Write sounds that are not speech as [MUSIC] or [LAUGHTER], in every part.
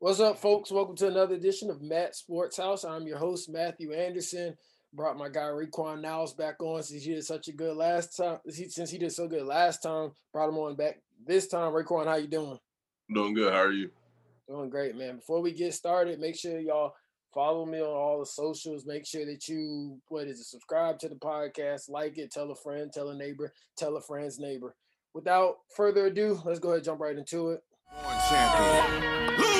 What's up, folks? Welcome to another edition of Matt Sports House. I'm your host, Matthew Anderson. Brought my guy Raekwon Niles back on since he did such a good last time. Since he did so good last time, brought him on back this time. Raekwon, how you doing? Doing good. How are you? Doing great, man. Before we get started, make sure y'all follow me on all the socials. Make sure that you what is it? Subscribe to the podcast, like it, tell a friend, tell a neighbor, tell a friend's neighbor. Without further ado, let's go ahead and jump right into it. One Champion.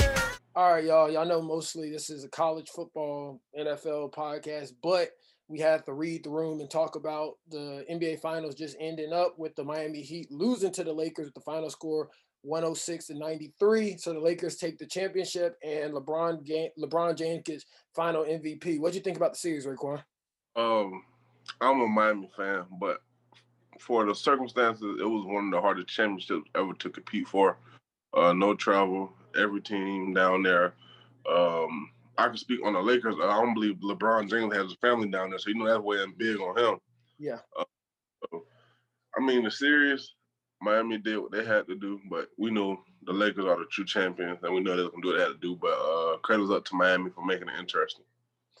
All right, y'all. Y'all know mostly this is a college football NFL podcast, but we have to read the room and talk about the NBA Finals just ending up with the Miami Heat losing to the Lakers with the final score 106 to 93. So the Lakers take the championship and LeBron LeBron James gets final MVP. What do you think about the series, Raekwon? Um, I'm a Miami fan, but for the circumstances, it was one of the hardest championships ever to compete for. Uh, no travel, every team down there. Um, I can speak on the Lakers. I don't believe LeBron James has a family down there, so you know that's weighing big on him. Yeah. Uh, so, I mean, the series, Miami did what they had to do, but we know the Lakers are the true champions, and we know they can do what they had to do. But uh, credits up to Miami for making it interesting.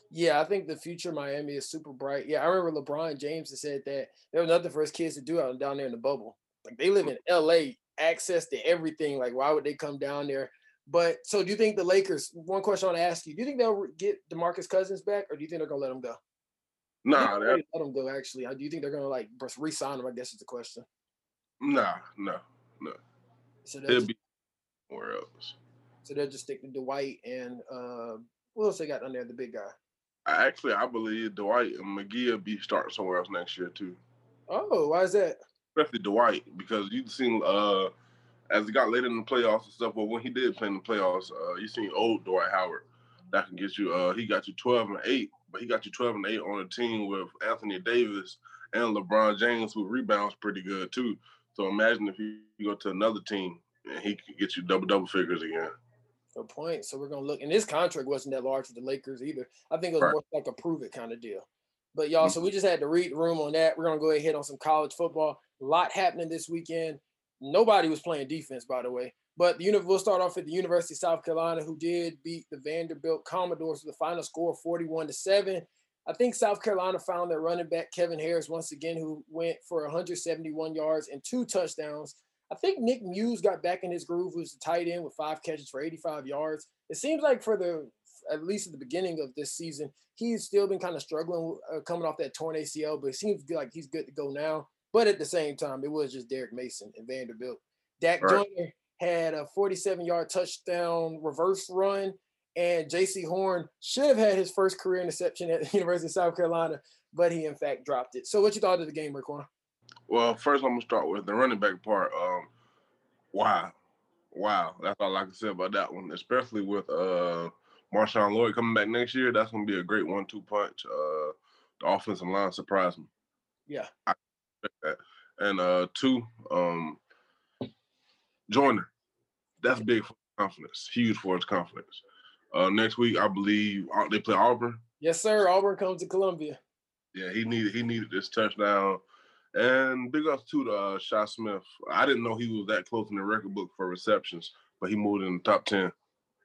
Yeah, I think the future Miami is super bright. Yeah, I remember LeBron James said that there was nothing for his kids to do out down there in the bubble. Like they live in LA, access to everything. Like, why would they come down there? But so do you think the Lakers? One question I want to ask you: Do you think they'll get Demarcus Cousins back, or do you think they're gonna let him go? Nah, let him go. Actually, do you think they're gonna like re-sign him? I guess is the question. Nah, no, no. So he'll just, be somewhere else. So they'll just stick to Dwight and uh, what else they got on there? The big guy. Actually, I believe Dwight and McGee will be starting somewhere else next year too. Oh, why is that? Especially Dwight, because you've seen uh as he got later in the playoffs and stuff, but when he did play in the playoffs, uh, you seen old Dwight Howard that can get you. Uh, he got you twelve and eight, but he got you twelve and eight on a team with Anthony Davis and LeBron James, who rebounds pretty good too. So imagine if you go to another team and he could get you double double figures again. Good point. So we're gonna look, and this contract wasn't that large for the Lakers either. I think it was right. more like a prove it kind of deal. But y'all, mm-hmm. so we just had to read the room on that. We're gonna go ahead on some college football. A lot happening this weekend. Nobody was playing defense, by the way. But the we'll start off at the University of South Carolina, who did beat the Vanderbilt Commodores with a final score of 41 to 7. I think South Carolina found their running back, Kevin Harris, once again, who went for 171 yards and two touchdowns. I think Nick Muse got back in his groove, who's the tight end with five catches for 85 yards. It seems like for the at least at the beginning of this season, he's still been kind of struggling uh, coming off that torn ACL, but it seems like he's good to go now. But at the same time, it was just Derek Mason and Vanderbilt. Dak right. Joyner had a 47 yard touchdown reverse run, and Jaycee Horn should have had his first career interception at the [LAUGHS] University of South Carolina, but he in fact dropped it. So, what you thought of the game, Raekwon? Well, first I'm gonna start with the running back part. Um, wow, wow, that's all I can say about that one. Especially with uh Marshawn Lloyd coming back next year, that's gonna be a great one-two punch. Uh, the offensive line surprised me. Yeah, I. And uh, two, um, Joyner. That's big for confidence. Huge for his confidence. Uh, next week, I believe uh, they play Auburn. Yes, sir. Auburn comes to Columbia. Yeah, he needed he needed this touchdown. And big ups to uh, Shi Smith. I didn't know he was that close in the record book for receptions, but he moved in the top ten.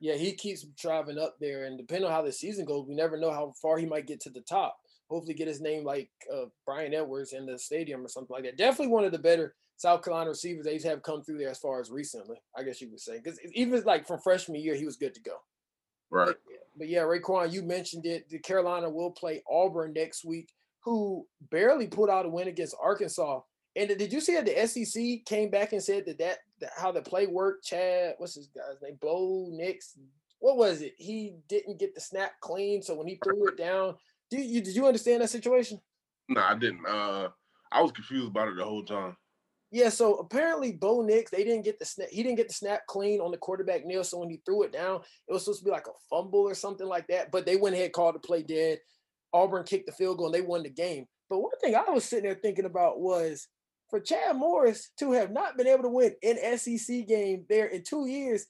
Yeah, he keeps driving up there, and depending on how the season goes, we never know how far he might get to the top hopefully get his name like uh, Bryan Edwards in the stadium or something like that. Definitely one of the better South Carolina receivers they have come through there as far as recently, I guess you would say. Because even like from freshman year, he was good to go. Right. But, but yeah, Raekwon, you mentioned it. The Carolina will play Auburn next week, who barely put out a win against Arkansas. And did you see that the SEC came back and said that that, that how the play worked? Chad, what's his guy's name? Bo Nix. What was it? He didn't get the snap clean, so when he threw it down, did you did you understand that situation? No, I didn't. Uh, I was confused about it the whole time. Yeah, so apparently Bo Nix, they didn't get the snap. He didn't get the snap clean on the quarterback kneel. So when he threw it down, it was supposed to be like a fumble or something like that. But they went ahead, called the play dead. Auburn kicked the field goal and they won the game. But one thing I was sitting there thinking about was for Chad Morris to have not been able to win an SEC game there in two years,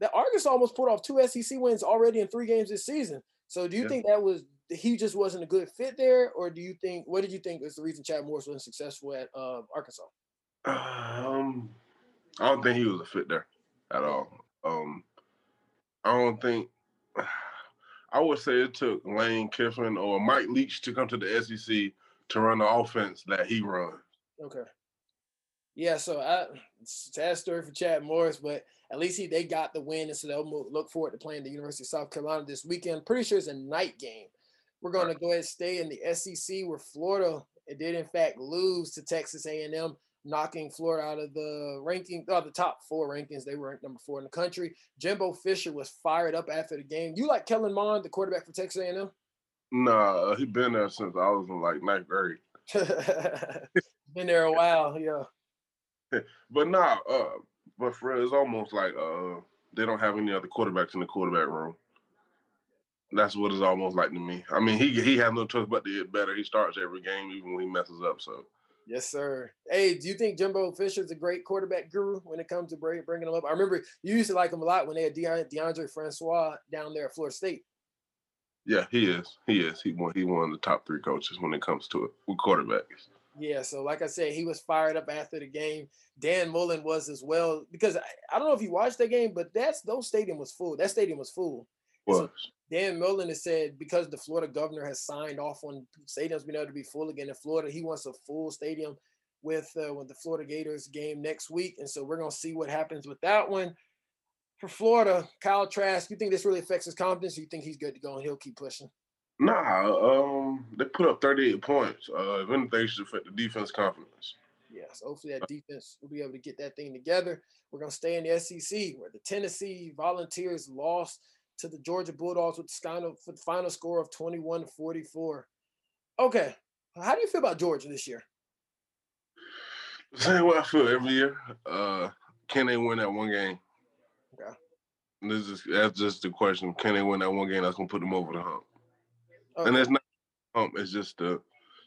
that Arkansas almost pulled off two SEC wins already in three games this season. So do you yeah. think that was he just wasn't a good fit there, or do you think what did you think was the reason Chad Morris wasn't successful at uh, Arkansas? Um, I don't think he was a fit there at all. Um, I don't think. [SIGHS] I would say it took Lane Kiffin or Mike Leach to come to the SEC to run the offense that he runs. Okay. Yeah, so I sad story for Chad Morris, but at least he they got the win, and so they'll look forward to playing the University of South Carolina this weekend. Pretty sure it's a night game. We're going to go ahead and stay in the SEC where Florida did in fact lose to Texas A&M, knocking Florida out of the ranking, oh, the top four rankings. They were ranked number four in the country. Jimbo Fisher was fired up after the game. You like Kellen Mond, the quarterback for Texas A&M? Nah, he been there since I was in like ninth grade. [LAUGHS] been there a while, yeah. [LAUGHS] but nah, uh, but for it's almost like uh, they don't have any other quarterbacks in the quarterback room. That's what it's almost like to me. I mean, he he has no choice but to get better. He starts every game, even when he messes up. So. Yes, sir. Hey, do you think Jimbo Fisher's a great quarterback guru when it comes to bringing him up? I remember you used to like him a lot when they had Deondre Francois down there at Florida State. Yeah, he is. He is. He won. He one of the top three coaches when it comes to it with quarterbacks. Yeah, so like I said, he was fired up after the game. Dan Mullen was as well because I, I don't know if you watched that game, but that's those stadium was full. That stadium was full. Was. Dan Mullen has said because the Florida governor has signed off on stadiums being able to be full again in Florida, he wants a full stadium with uh, with the Florida Gators game next week, and so we're gonna see what happens with that one. For Florida, Kyle Trask, you think this really affects his confidence? You think he's good to go and he'll keep pushing? Nah, um, they put up 38 points. Uh, if anything, should affect the defense confidence. Yes, hopefully that defense will be able to get that thing together. We're gonna stay in the SEC where the Tennessee Volunteers lost to the Georgia Bulldogs with the final, score of 21-44. Okay, how do you feel about Georgia this year? [LAUGHS] Same way I feel every year. Uh, can they win that one game? Okay. This is that's just the question. Can they win that one game that's gonna put them over the hump? Okay. And it's not hump. It's just the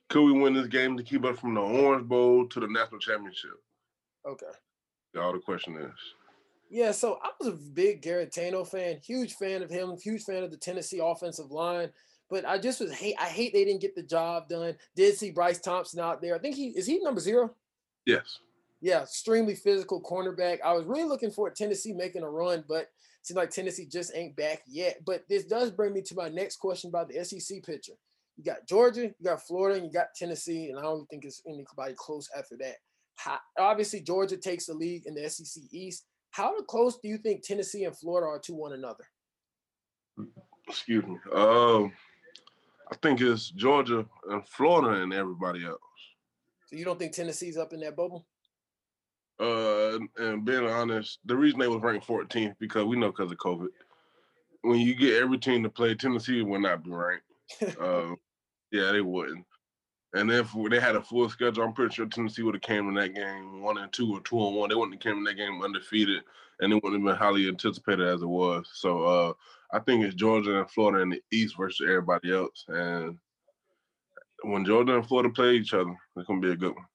could we win this game to keep us from the Orange Bowl to the national championship? Okay. All the question is. Yeah, so I was a big Guarantano fan, huge fan of him, huge fan of the Tennessee offensive line. But I just was hate. I hate they didn't get the job done. Did see Bryce Thompson out there. I think he is he number zero. Yes. Yeah, extremely physical cornerback. I was really looking for Tennessee making a run, but seems like Tennessee just ain't back yet. But this does bring me to my next question about the SEC picture. You got Georgia, you got Florida, and you got Tennessee, and I don't think it's anybody close after that. How, obviously, Georgia takes the lead in the SEC East. How close do you think Tennessee and Florida are to one another? Excuse me. Um, I think it's Georgia and Florida and everybody else. So you don't think Tennessee's up in that bubble? Uh, and being honest, the reason they was ranked 14th because we know because of COVID. When you get every team to play, Tennessee would not be ranked. uh, [LAUGHS] yeah, they wouldn't. And if they had a full schedule, I'm pretty sure Tennessee would have came in that game one and two or two and one. They wouldn't have came in that game undefeated, and it wouldn't have been highly anticipated as it was. So uh, I think it's Georgia and Florida in the East versus everybody else. And when Georgia and Florida play each other, it's gonna be a good one.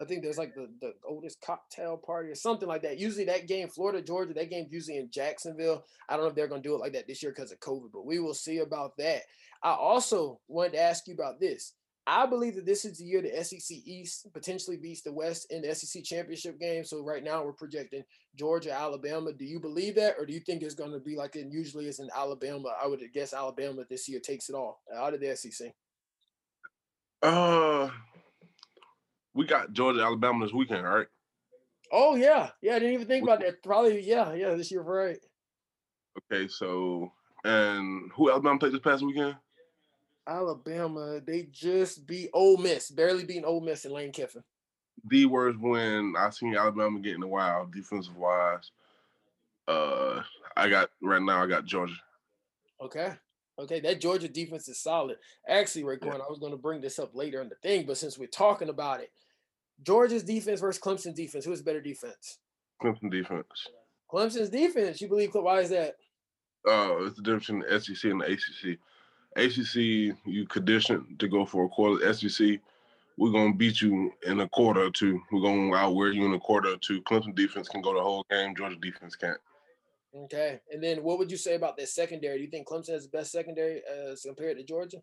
I think there's like the, the oldest cocktail party or something like that. Usually that game, Florida, Georgia, that game's usually in Jacksonville. I don't know if they're gonna do it like that this year because of COVID, but we will see about that. I also wanted to ask you about this. I believe that this is the year the SEC East potentially beats the West in the SEC championship game. So right now we're projecting Georgia, Alabama. Do you believe that, or do you think it's going to be like it usually is in Alabama? I would guess Alabama this year takes it all out of the SEC. Uh, we got Georgia, Alabama this weekend, right? Oh yeah, yeah. I didn't even think about that. Probably yeah, yeah. This year, right? Okay, so and who Alabama played this past weekend? Alabama, they just beat Ole Miss, barely beating Ole Miss and Lane Kiffin. The worst when I seen Alabama getting the wild defensive wise. Uh, I got right now. I got Georgia. Okay, okay, that Georgia defense is solid. Actually, Raekwon, yeah. I was going to bring this up later in the thing, but since we're talking about it, Georgia's defense versus Clemson defense. Who is better defense? Clemson defense. Clemson's defense. You believe? Why is that? Uh, it's the difference between the SEC and the ACC. ACC, you conditioned to go for a quarter. SEC, we're gonna beat you in a quarter or two. We're gonna outwear you in a quarter or two. Clemson defense can go the whole game. Georgia defense can't. Okay, and then what would you say about that secondary? Do you think Clemson has the best secondary as compared to Georgia?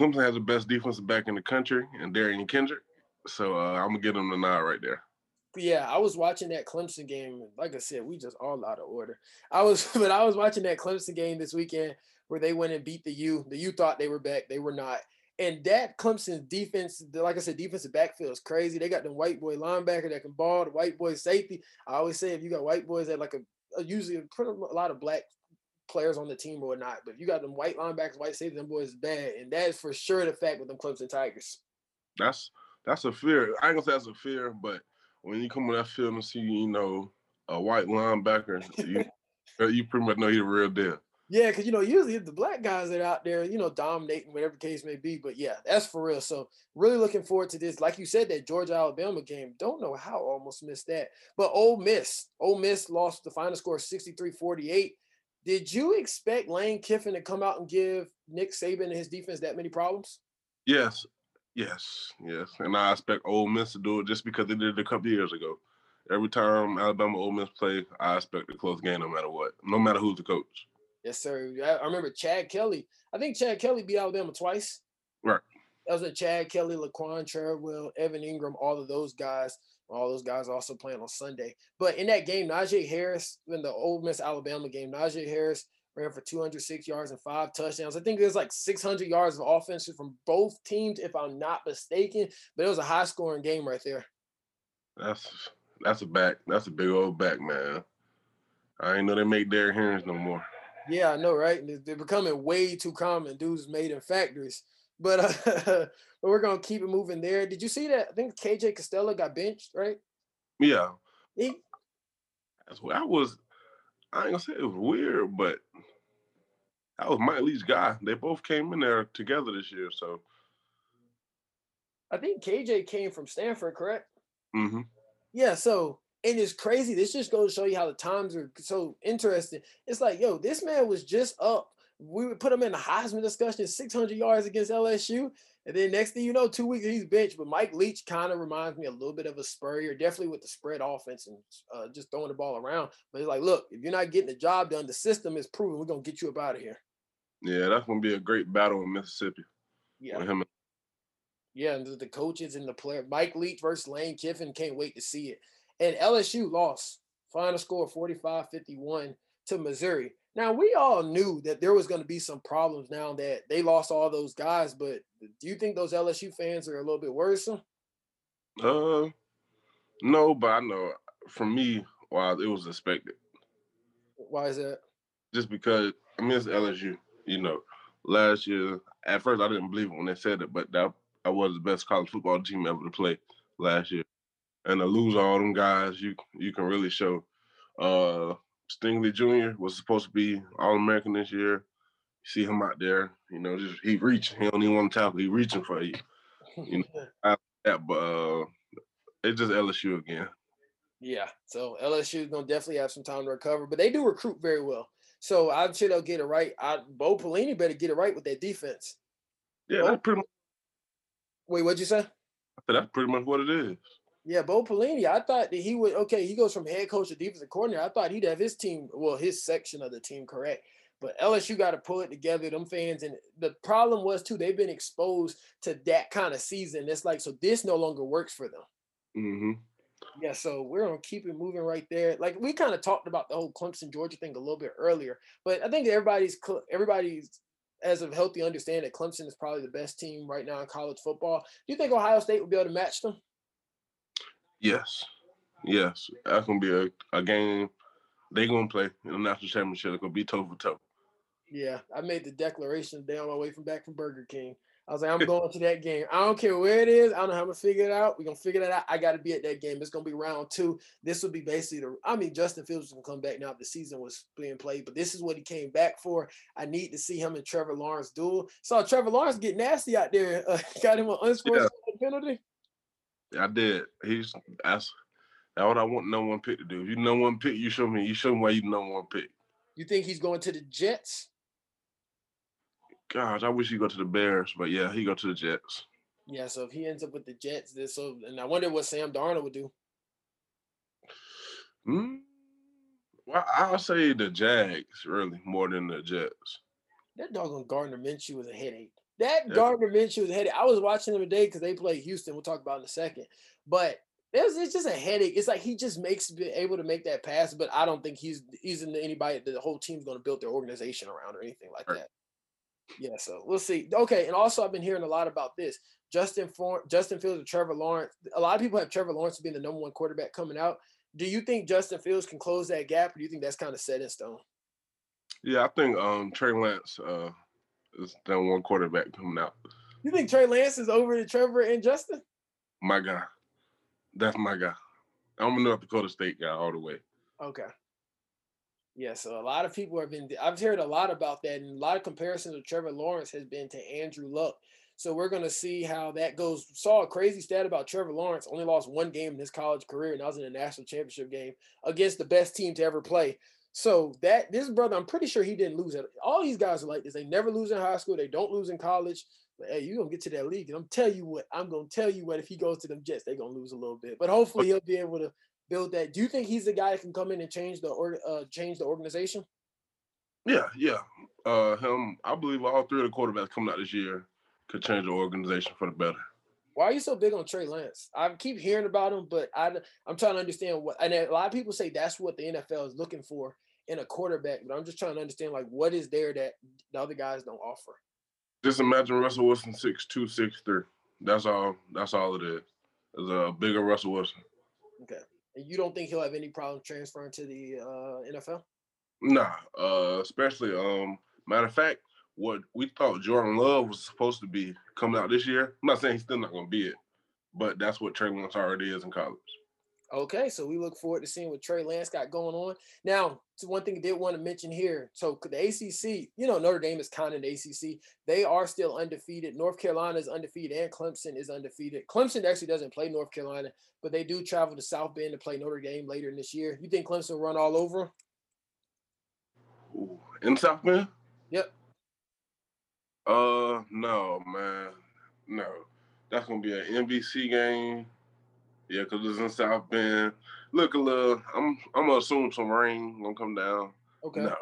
Clemson has the best defensive back in the country, and Derion Kendrick. So uh, I'm gonna give them the nod right there. Yeah, I was watching that Clemson game. Like I said, we just all out of order. I was, [LAUGHS] but I was watching that Clemson game this weekend where they went and beat the U. The U thought they were back, they were not. And that Clemson defense, like I said, defensive backfield is crazy. They got the white boy linebacker that can ball, the white boy safety. I always say if you got white boys that like a, a usually a lot of black players on the team or not, but if you got them white linebackers, white safety, them boys bad, and that is for sure the fact with them Clemson Tigers. That's that's a fear. I ain't gonna say that's a fear, but when you come on that field and see, you know, a white linebacker, you [LAUGHS] you pretty much know he's a real deal. Yeah, because you know, usually the black guys that are out there, you know, dominating whatever case may be. But yeah, that's for real. So really looking forward to this. Like you said, that Georgia Alabama game. Don't know how almost missed that. But Ole Miss, Ole Miss lost the final score 63-48. Did you expect Lane Kiffin to come out and give Nick Saban and his defense that many problems? Yes, yes, yes. And I expect Ole Miss to do it just because they did it a couple years ago. Every time Alabama Ole Miss play, I expect a close game no matter what, no matter who's the coach. Yes, sir. I, remember Chad Kelly. I think Chad Kelly beat Alabama twice. Right. That was a Chad Kelly, Laquan Treadwell, Evan Engram, all of those guys. All those guys also playing on Sunday. But in that game, Najee Harris, in the Ole Miss Alabama game, Najee Harris ran for 206 yards and five touchdowns. I think there's like 600 yards of offense from both teams, if I'm not mistaken. But it was a high scoring game right there. That's that's a back. That's a big old back, man. I didn't know they make Derrick Henry no more. Yeah, I know, right? They're becoming way too common. Dudes made in factories. But uh, [LAUGHS] but we're gonna keep it moving there. Did you see that? I think KJ Costello got benched, right? Yeah. He, That's what I was. I ain't gonna say it was weird, but that was Mike Leach guy. They both came in there together this year, so. I think KJ came from Stanford, correct? Mm-hmm. Yeah, so and it's crazy. This just goes to show you how the times are so interesting. It's like, yo, this man was just up. We would put him in the Heisman discussion, 600 yards against LSU. And then next thing you know, two weeks he's benched. But Mike Leach kind of reminds me a little bit of a Spurrier, definitely with the spread offense and uh, just throwing the ball around. But he's like, look, if you're not getting the job done, the system is proven. We're gonna get you up out of here. Yeah, that's gonna be a great battle in Mississippi. Yeah. With him yeah, and the coaches and the player, Mike Leach versus Lane Kiffin, can't wait to see it. And LSU lost. Final score 45 51 to Missouri. Now, we all knew that there was going to be some problems now that they lost all those guys, but do you think those LSU fans are a little bit worrisome? Uh, no, but I know for me, while it was expected. Why is that? Just because I mean it's LSU. You know, last year at first I didn't believe it when they said it, but that I was the best college football team ever to play last year and to lose all them guys, you you can really show. Uh, Stingley Jr. was supposed to be All American this year. You see him out there, you know, just he reaching. He don't even want to tackle. He reaching for you. You know, [LAUGHS] I, that, but uh, it's just LSU again. Yeah, so LSU is gonna definitely have some time to recover, but they do recruit very well. So I'm sure they'll get it right. I, Bo Pelini better get it right with that defense. Yeah, Bo, that's pretty much. Wait, what'd you say? I said that's pretty much what it is. Yeah, Bo Pelini, I thought that he would okay, he goes from head coach to defensive coordinator. I thought he'd have his team, well, his section of the team correct. But LSU got to pull it together, them fans. And the problem was too, they've been exposed to that kind of season. It's like, so this no longer works for them. Mm-hmm. Yeah, so we're gonna keep it moving right there. Like we kind of talked about the whole Clemson Georgia thing a little bit earlier, but I think everybody's everybody's as of healthy understand that Clemson is probably the best team right now in college football. Do you think Ohio State will be able to match them? Yes, yes, that's gonna be a, a game they gonna play in the national championship. It's gonna be toe for toe. Yeah, I made the declaration today on my way from back from Burger King. I was like, I'm going to that game. I don't care where it is. I don't know how I'm gonna figure it out. We're gonna figure that out. I gotta be at that game. It's gonna be round two. This will be basically the I mean, Justin Fields gonna come back now the season was being played, but this is what he came back for. I need to see him and Trevor Lawrence duel. Saw Trevor Lawrence get nasty out there. Uh, [LAUGHS] got him an unsportsmanlike yeah. penalty. I did. He's that's that's what I want number one pick to do. If you number one pick, you show me. You show me why you number one pick. You think he's going to the Jets? Gosh, I wish he'd go to the Bears, but yeah, he go to the Jets. Yeah, so if he ends up with the Jets, this so and I wonder what Sam Darnold would do. Hmm. Well, I'll say the Jags really more than the Jets. That doggone Gardner Minshew was a headache. That. Gardner Minshew was headed. I was watching him today because they play Houston. We'll talk about in a second. But it's, it's just a headache. It's like he just makes be able to make that pass, but I don't think he's he's in anybody the whole team's going to build their organization around or anything like right. that. Yeah, so we'll see. Okay, and also I've been hearing a lot about this. Justin For- Justin Fields and Trevor Lawrence. A lot of people have Trevor Lawrence being the number one quarterback coming out. Do you think Justin Fields can close that gap, or do you think that's kind of set in stone? Yeah, I think um, Trey Lance uh, is the one quarterback coming out. You think Trey Lance is over to Trevor and Justin? My guy. That's my guy. I'm a North Dakota State guy all the way. Okay. Yeah, so a lot of people have been. I've heard a lot about that, and a lot of comparisons of Trevor Lawrence has been to Andrew Luck. So we're gonna see how that goes. Saw a crazy stat about Trevor Lawrence. Only lost one game in his college career, and that was in a national championship game against the best team to ever play. So that this brother, I'm pretty sure he didn't lose it. All these guys are like this. They never lose in high school. They don't lose in college. But hey, you're gonna get to that league, and I'm tell you what, I'm gonna tell you what. If he goes to them Jets, they're gonna lose a little bit. But hopefully, he'll be able to build that. Do you think he's the guy that can come in and change the or uh, change the organization? Yeah, yeah. Uh, him, I believe all three of the quarterbacks coming out this year could change the organization for the better. Why are you so big on Trey Lance? I keep hearing about him, but I, I'm trying to understand what. And a lot of people say that's what the NFL is looking for in a quarterback, but I'm just trying to understand like what is there that the other guys don't offer. Just imagine Russell Wilson six two six three. That's all. That's all it is. Is a bigger Russell Wilson. Okay, and you don't think he'll have any problem transferring to the uh, NFL? Nah, uh, especially um. Matter of fact, what we thought Jordan Love was supposed to be coming out this year. I'm not saying he's still not going to be it, but that's what Trey Lance already is in college. Okay, so we look forward to seeing what Trey Lance got going on. Now, one thing I did want to mention here. So the ACC, you know, Notre Dame is kind of the ACC. They are still undefeated. North Carolina is undefeated, and Clemson is undefeated. Clemson actually doesn't play North Carolina, but they do travel to South Bend to play Notre Dame later in this year. You think Clemson will run all over? Ooh, in South Bend? Yep. Uh, no, man, no. That's gonna be an NBC game. Yeah, cause it's in South Bend. Look a little. I'm I'm gonna assume some rain gonna come down. Okay. No.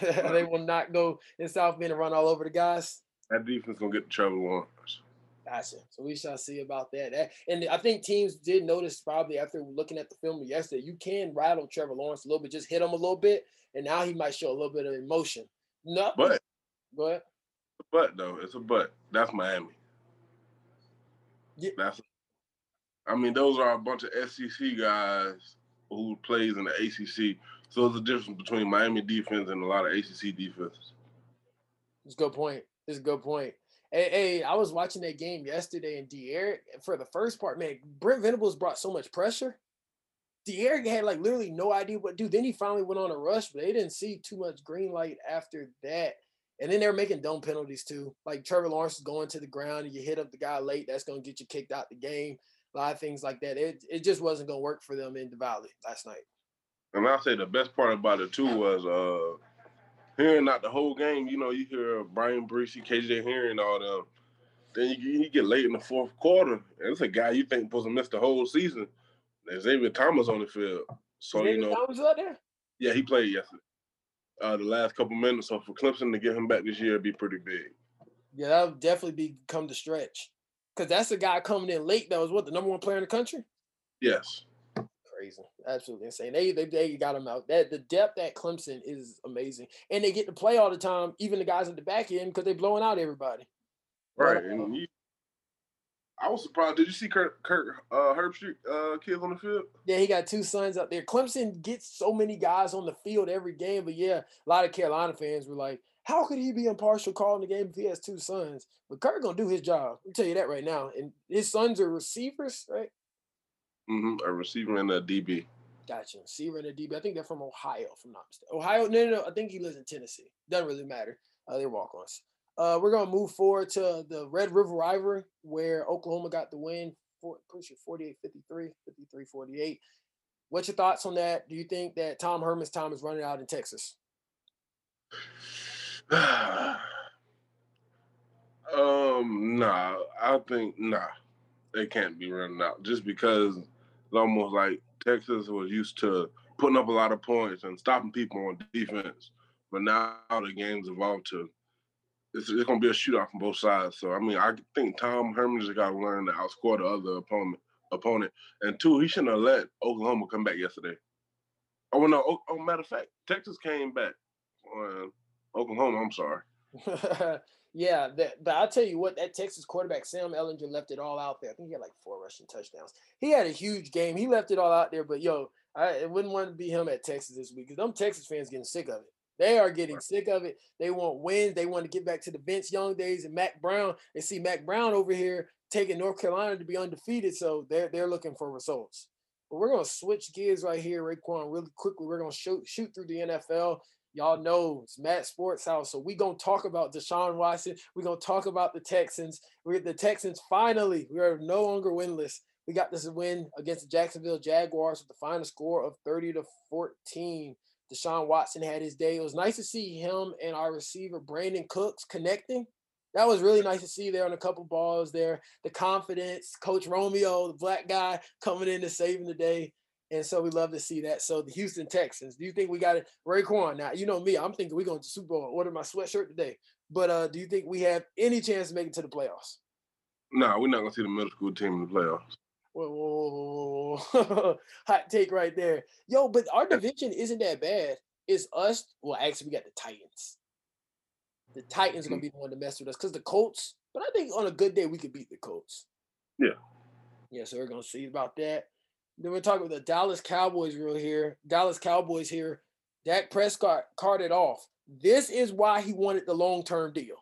[LAUGHS] they will not go in South Bend and run all over the guys. That defense gonna get the Trevor Lawrence. Gotcha. So we shall see about that. And I think teams did notice probably after looking at the film yesterday, you can rattle Trevor Lawrence a little bit, just hit him a little bit, and now he might show a little bit of emotion. No, but go ahead. But though, it's a but. That's Miami. Yeah. That's I mean, those are a bunch of SEC guys who plays in the ACC. So there's a difference between Miami defense and a lot of ACC defenses. It's a good point. It's a good point. Hey, hey, I was watching that game yesterday, and D'Eriq, for the first part, man, Brent Venables brought so much pressure. D'Eriq had like literally no idea what to do. Then he finally went on a rush, but they didn't see too much green light after that. And then they're making dumb penalties too. Like Trevor Lawrence is going to the ground and you hit up the guy late, that's going to get you kicked out the game. A lot of things like that. It, it just wasn't going to work for them in the Valley last night. And I'll say the best part about it too was uh hearing not the whole game. You know, you hear Bryan Bresee, KJ Henry, and all them. Then you, you get late in the fourth quarter, and it's a guy you think supposed to miss the whole season. There's Xavier Thomas on the field. So Xavier you know, Thomas out there. Yeah, he played yesterday uh, the last couple minutes. So for Clemson to get him back this year, would be pretty big. Yeah, that would definitely be come the stretch. Because that's a guy coming in late that was what the number one player in the country. Yes. Crazy, absolutely insane. They they, they got him out. That the depth at Clemson is amazing, and they get to play all the time, even the guys at the back end because they're blowing out everybody. Right, uh, and you, I was surprised. Did you see Kurt, Kurt uh, Herbstreit uh, kids on the field? Yeah, he got two sons out there. Clemson gets so many guys on the field every game, but yeah, a lot of Carolina fans were like, "How could he be impartial calling the game if he has two sons?" But Kurt gonna do his job. I'll tell you that right now. And his sons are receivers, right? Mm-hmm. A receiver and a DB. Gotcha. Receiver and a DB. I think they're from Ohio, if I'm not mistaken. Ohio? No, no, no. I think he lives in Tennessee. Doesn't really matter. Uh, they're walk-ons. Uh, we're gonna move forward to the Red River rivalry, where Oklahoma got the win, push it 48 53, 53 48. What's your thoughts on that? Do you think that Tom Herman's time is running out in Texas? [SIGHS] um, nah, I think nah, they can't be running out just because it's almost like Texas was used to putting up a lot of points and stopping people on defense, but now the game's evolved to it's, it's going to be a shootout from both sides. So I mean, I think Tom Herman just got to learn to outscore the other opponent. Opponent, and two, he shouldn't have let Oklahoma come back yesterday. Oh no. Oh, oh matter of fact, Texas came back. on Oklahoma, I'm sorry. [LAUGHS] yeah, that, but I'll tell you what, that Texas quarterback Sam Ehlinger left it all out there. I think he had like four rushing touchdowns. He had a huge game. He left it all out there. But yo, I wouldn't want to be him at Texas this week because them Texas fans getting sick of it. They are getting right. sick of it. They want wins. They want to get back to the Vince Young days and Mack Brown. They see Mack Brown over here taking North Carolina to be undefeated, so they're they're looking for results. But we're gonna switch gears right here, Raekwon, really quickly. We're gonna shoot shoot through the NFL. Y'all know it's Matt Sports House, so we gonna talk about Deshaun Watson. We're gonna talk about the Texans. We're the Texans finally. We are no longer winless. We got this win against the Jacksonville Jaguars with the final score of 30 to 14. Deshaun Watson had his day. It was nice to see him and our receiver Brandin Cooks connecting. That was really nice to see there on a couple balls there. The confidence, Coach Romeo, the black guy coming in to saving the day. And so we love to see that. So the Houston Texans, do you think we got it? Raekwon, now you know me, I'm thinking we're going to Super Bowl order my sweatshirt today. But uh, do you think we have any chance to make it to the playoffs? No, nah, we're not gonna see the middle school team in the playoffs. Whoa, whoa, whoa, [LAUGHS] hot take right there. Yo, but our division isn't that bad. It's us. Well, actually, we got the Titans. The Titans are gonna mm. be the one to mess with us because the Colts. But I think on a good day we could beat the Colts. Yeah. Yeah, so we're gonna see about that. Then we're talking about the Dallas Cowboys real here. Dallas Cowboys here. Dak Prescott carted off. This is why he wanted the long-term deal.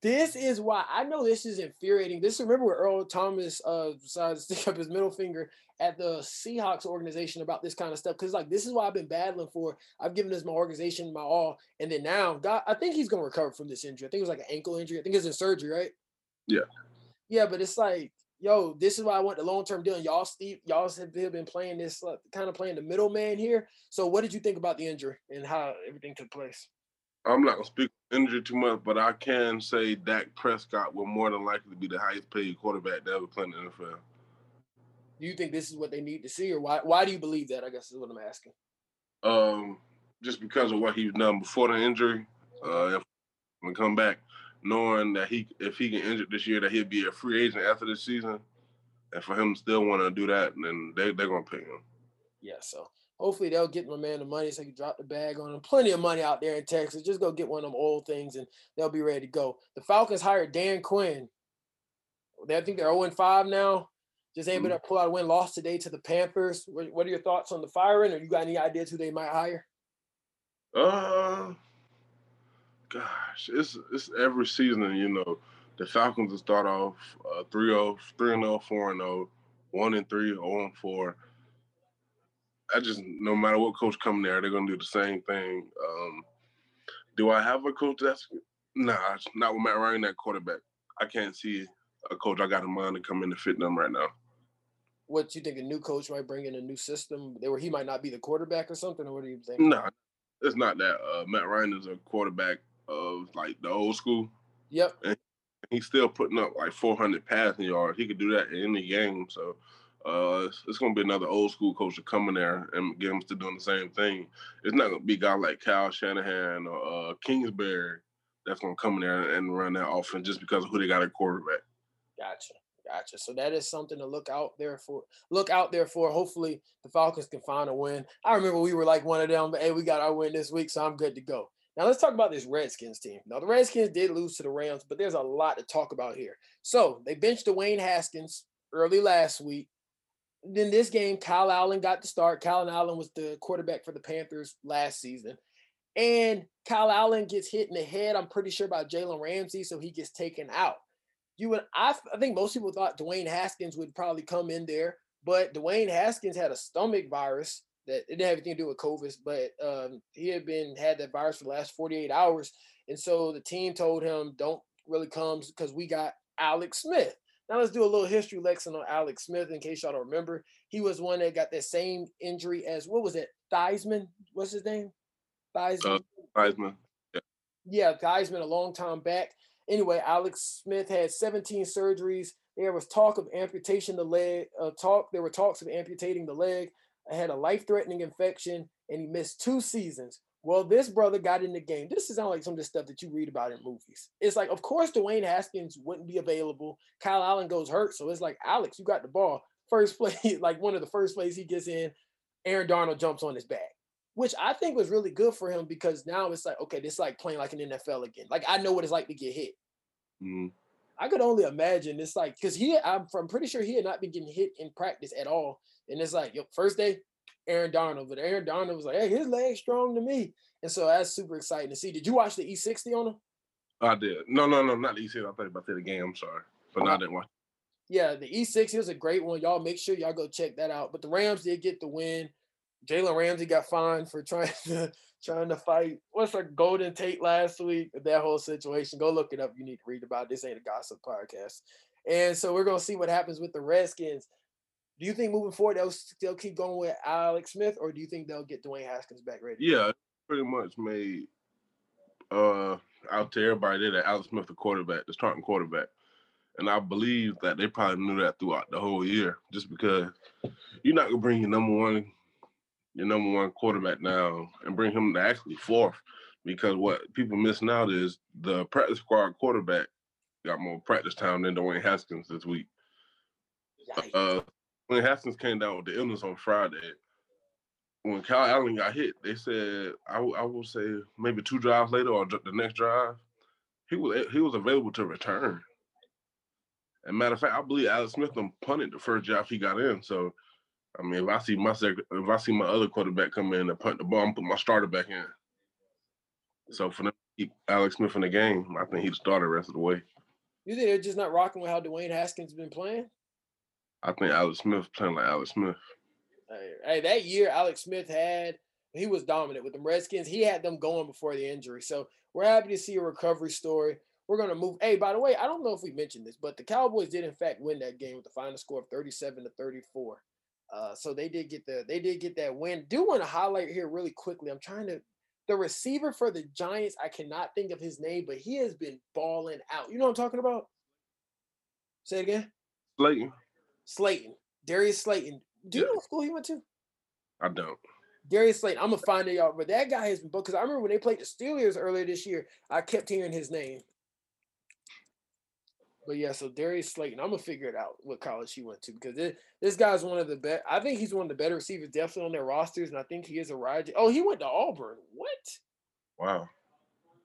This is why I know this is infuriating. This remember where Earl Thomas uh decided to [LAUGHS] stick up his middle finger at the Seahawks organization about this kind of stuff. Cause like this is why I've been battling for. I've given this my organization my all. And then now God, I think he's gonna recover from this injury. I think it was like an ankle injury. I think it's in surgery, right? Yeah. Yeah, but it's like, yo, this is why I want the long-term deal. And y'all Steve, y'all have been playing this uh, kind of playing the middleman here. So what did you think about the injury and how everything took place? I'm not gonna speak injury too much, but I can say Dak Prescott will more than likely be the highest paid quarterback to ever play in the NFL. Do you think this is what they need to see, or why? Why do you believe that? I guess is what I'm asking. Um, just because of what he's done before the injury. Uh, if we come back, knowing that he, if he get injured this year, that he'll be a free agent after this season, and for him to still want to do that, then they they're gonna pay him. Yeah. So hopefully they'll get my man the money so he can drop the bag on him. Plenty of money out there in Texas. Just go get one of them old things and they'll be ready to go. The Falcons hired Dan Quinn. They, I think they're 0 5 now. Just able mm-hmm. to pull out a win, loss today to the Panthers. What, what are your thoughts on the firing? Or you got any ideas who they might hire? Uh, gosh, it's it's every season, you know. The Falcons will start off uh, 3 0, 3 0, 4 0, 1 and 3, 0 and 4 I just no matter what coach come there, they're gonna do the same thing. Um, do I have a coach that's nah, not with Matt Ryan that quarterback. I can't see a coach I got in mind to come in to fit them right now. What you think a new coach might bring in a new system where he might not be the quarterback or something, or what do you think? No, nah, it's not that. Uh, Matt Ryan is a quarterback of like the old school. Yep. And he's still putting up like 400 passing yards. He could do that in any game. So uh, it's, it's going to be another old school coach to come in there and get him to doing the same thing. It's not going to be a guy like Kyle Shanahan or uh, Kingsbury that's going to come in there and run that offense just because of who they got at quarterback. Gotcha. Gotcha. So that is something to look out there for. Look out there for. Hopefully the Falcons can find a win. I remember we were like one of them, but hey, we got our win this week, so I'm good to go. Now let's talk about this Redskins team. Now the Redskins did lose to the Rams, but there's a lot to talk about here. So they benched Dwayne Haskins early last week then this game, Kyle Allen got the start. Kyle Allen was the quarterback for the Panthers last season. And Kyle Allen gets hit in the head, I'm pretty sure, by Jalen Ramsey, so he gets taken out. You would I, I think most people thought Dwayne Haskins would probably come in there, but Dwayne Haskins had a stomach virus that it didn't have anything to do with COVID, but um, he had been had that virus for the last 48 hours. And so the team told him, don't really come because we got Alex Smith. Now let's do a little history lesson on Alex Smith in case y'all don't remember. He was one that got that same injury as what was it? Theismann? What's his name? Theismann. Uh, Theismann. Yeah. yeah, Theismann a long time back. Anyway, Alex Smith had 17 surgeries. There was talk of amputation the leg. Uh, talk. There were talks of amputating the leg. I had a life-threatening infection, and he missed two seasons. Well, this brother got in the game. This is not like some of the stuff that you read about in movies. It's like, of course, Dwayne Haskins wouldn't be available. Kyle Allen goes hurt, so it's like, Alex, you got the ball. First [LAUGHS] play, like one of the first plays he gets in, Aaron Donald jumps on his back, which I think was really good for him because now it's like, okay, this is like playing like an NFL again. Like I know what it's like to get hit. Mm-hmm. I could only imagine it's like because he, I'm, I'm pretty sure he had not been getting hit in practice at all, and it's like, yo, first day, Aaron Donald, but Aaron Donald was like, hey, his leg's strong to me. And so that's super exciting to see. Did you watch the E60 on him? I did. No, no, no, not the E60. I thought about that game. I'm sorry. But no, I uh-huh. didn't watch. Yeah, the E60 was a great one. Y'all make sure y'all go check that out. But the Rams did get the win. Jalen Ramsey got fined for [LAUGHS] trying to trying to fight what's a Golden Tate last week. That whole situation. Go look it up. You need to read about it. This ain't a gossip podcast. And so we're gonna see what happens with the Redskins. Do you think moving forward they'll still keep going with Alex Smith, or do you think they'll get Dwayne Haskins back ready? Yeah, pretty much made uh out to everybody there that Alex Smith the quarterback, the starting quarterback. And I believe that they probably knew that throughout the whole year, just because you're not gonna bring your number one, your number one quarterback now and bring him to actually fourth. Because what people missing out is the practice squad quarterback got more practice time than Dwayne Haskins this week. Uh, when Haskins came down with the illness on Friday, when Kyle Allen got hit, they said I, I will say maybe two drives later or the next drive, he was he was available to return. And matter of fact, I believe Alex Smith punted the first drive he got in. So, I mean, if I see my if I see my other quarterback come in and punt the ball, I'm put my starter back in. So for them keep Alex Smith in the game, I think he'd start the rest of the way. You think they're just not rocking with how Dwayne Haskins been playing? I think Alex Smith playing like Alex Smith. Hey, that year Alex Smith had he was dominant with the Redskins. He had them going before the injury. So we're happy to see a recovery story. We're gonna move. Hey, by the way, I don't know if we mentioned this, but the Cowboys did in fact win that game with the final score of 37 to 34. Uh, so they did get the they did get that win. Do want to highlight here really quickly. I'm trying to the receiver for the Giants. I cannot think of his name, but he has been balling out. You know what I'm talking about? Say it again. Slayton. Slayton. Darius Slayton do you know what school he went to? I don't. Darius Slayton. I'm gonna find it out. But that guy has been because I remember when they played the Steelers earlier this year, I kept hearing his name. But yeah, so Darius Slayton, I'm gonna figure it out what college he went to because this, this guy's one of the best. I think he's one of the better receivers, definitely on their rosters, and I think he is a ride. Oh, he went to Auburn. What? Wow.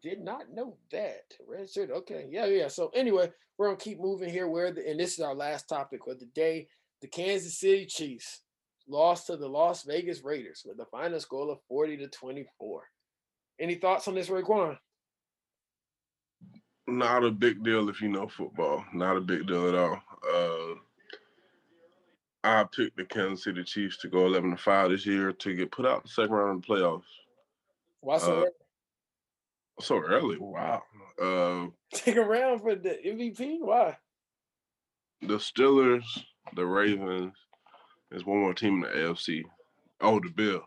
Did not know that. Red shirt. Okay. Yeah, yeah. So anyway, we're gonna keep moving here. Where the, and this is our last topic of the day the Kansas City Chiefs lost to the Las Vegas Raiders with a final score of 40 to 24. Any thoughts on this, Raekwon? Not a big deal if you know football. Not a big deal at all. Uh, I picked the Kansas City Chiefs to go 11 to 5 this year to get put out the second round of the playoffs. Why so uh? So early? Wow. Uh, Take a round for the MVP? Why? The Steelers the Ravens. There's one more team in the AFC. Oh, the Bills.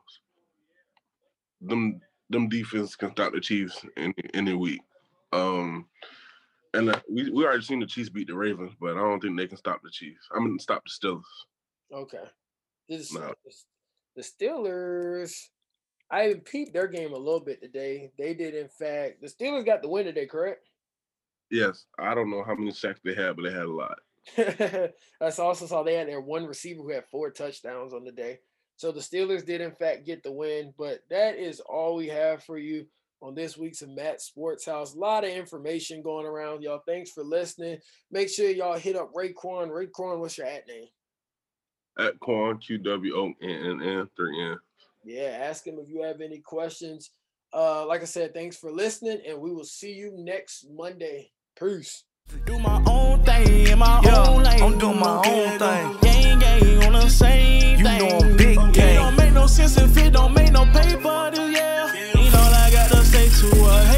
Them them defense can stop the Chiefs any any week. Um, and uh, we we already seen the Chiefs beat the Ravens, but I don't think they can stop the Chiefs. I mean, gonna stop the Steelers. Okay. This no. the Steelers. I peeped their game a little bit today. They did, in fact. The Steelers got the win today, correct? Yes. I don't know how many sacks they had, but they had a lot. [LAUGHS] I also saw they had their one receiver who had four touchdowns on the day. So the Steelers did in fact get the win, but that is all we have for you on this week's Matt Sports House. A lot of information going around, y'all. Thanks for listening. Make sure y'all hit up Raekwon. Raekwon, what's your at name? At Quan Q W O N N N three N yeah, ask him if you have any questions. Uh, like I said, thanks for listening, and we will see you next Monday. Peace. Do my own thing in my yeah, own lane. I'm doing my own thing. Gang, gang, on the same you thing. You know I'm big gang. It don't make no sense if it don't make no paper, yeah. You know I gotta say to.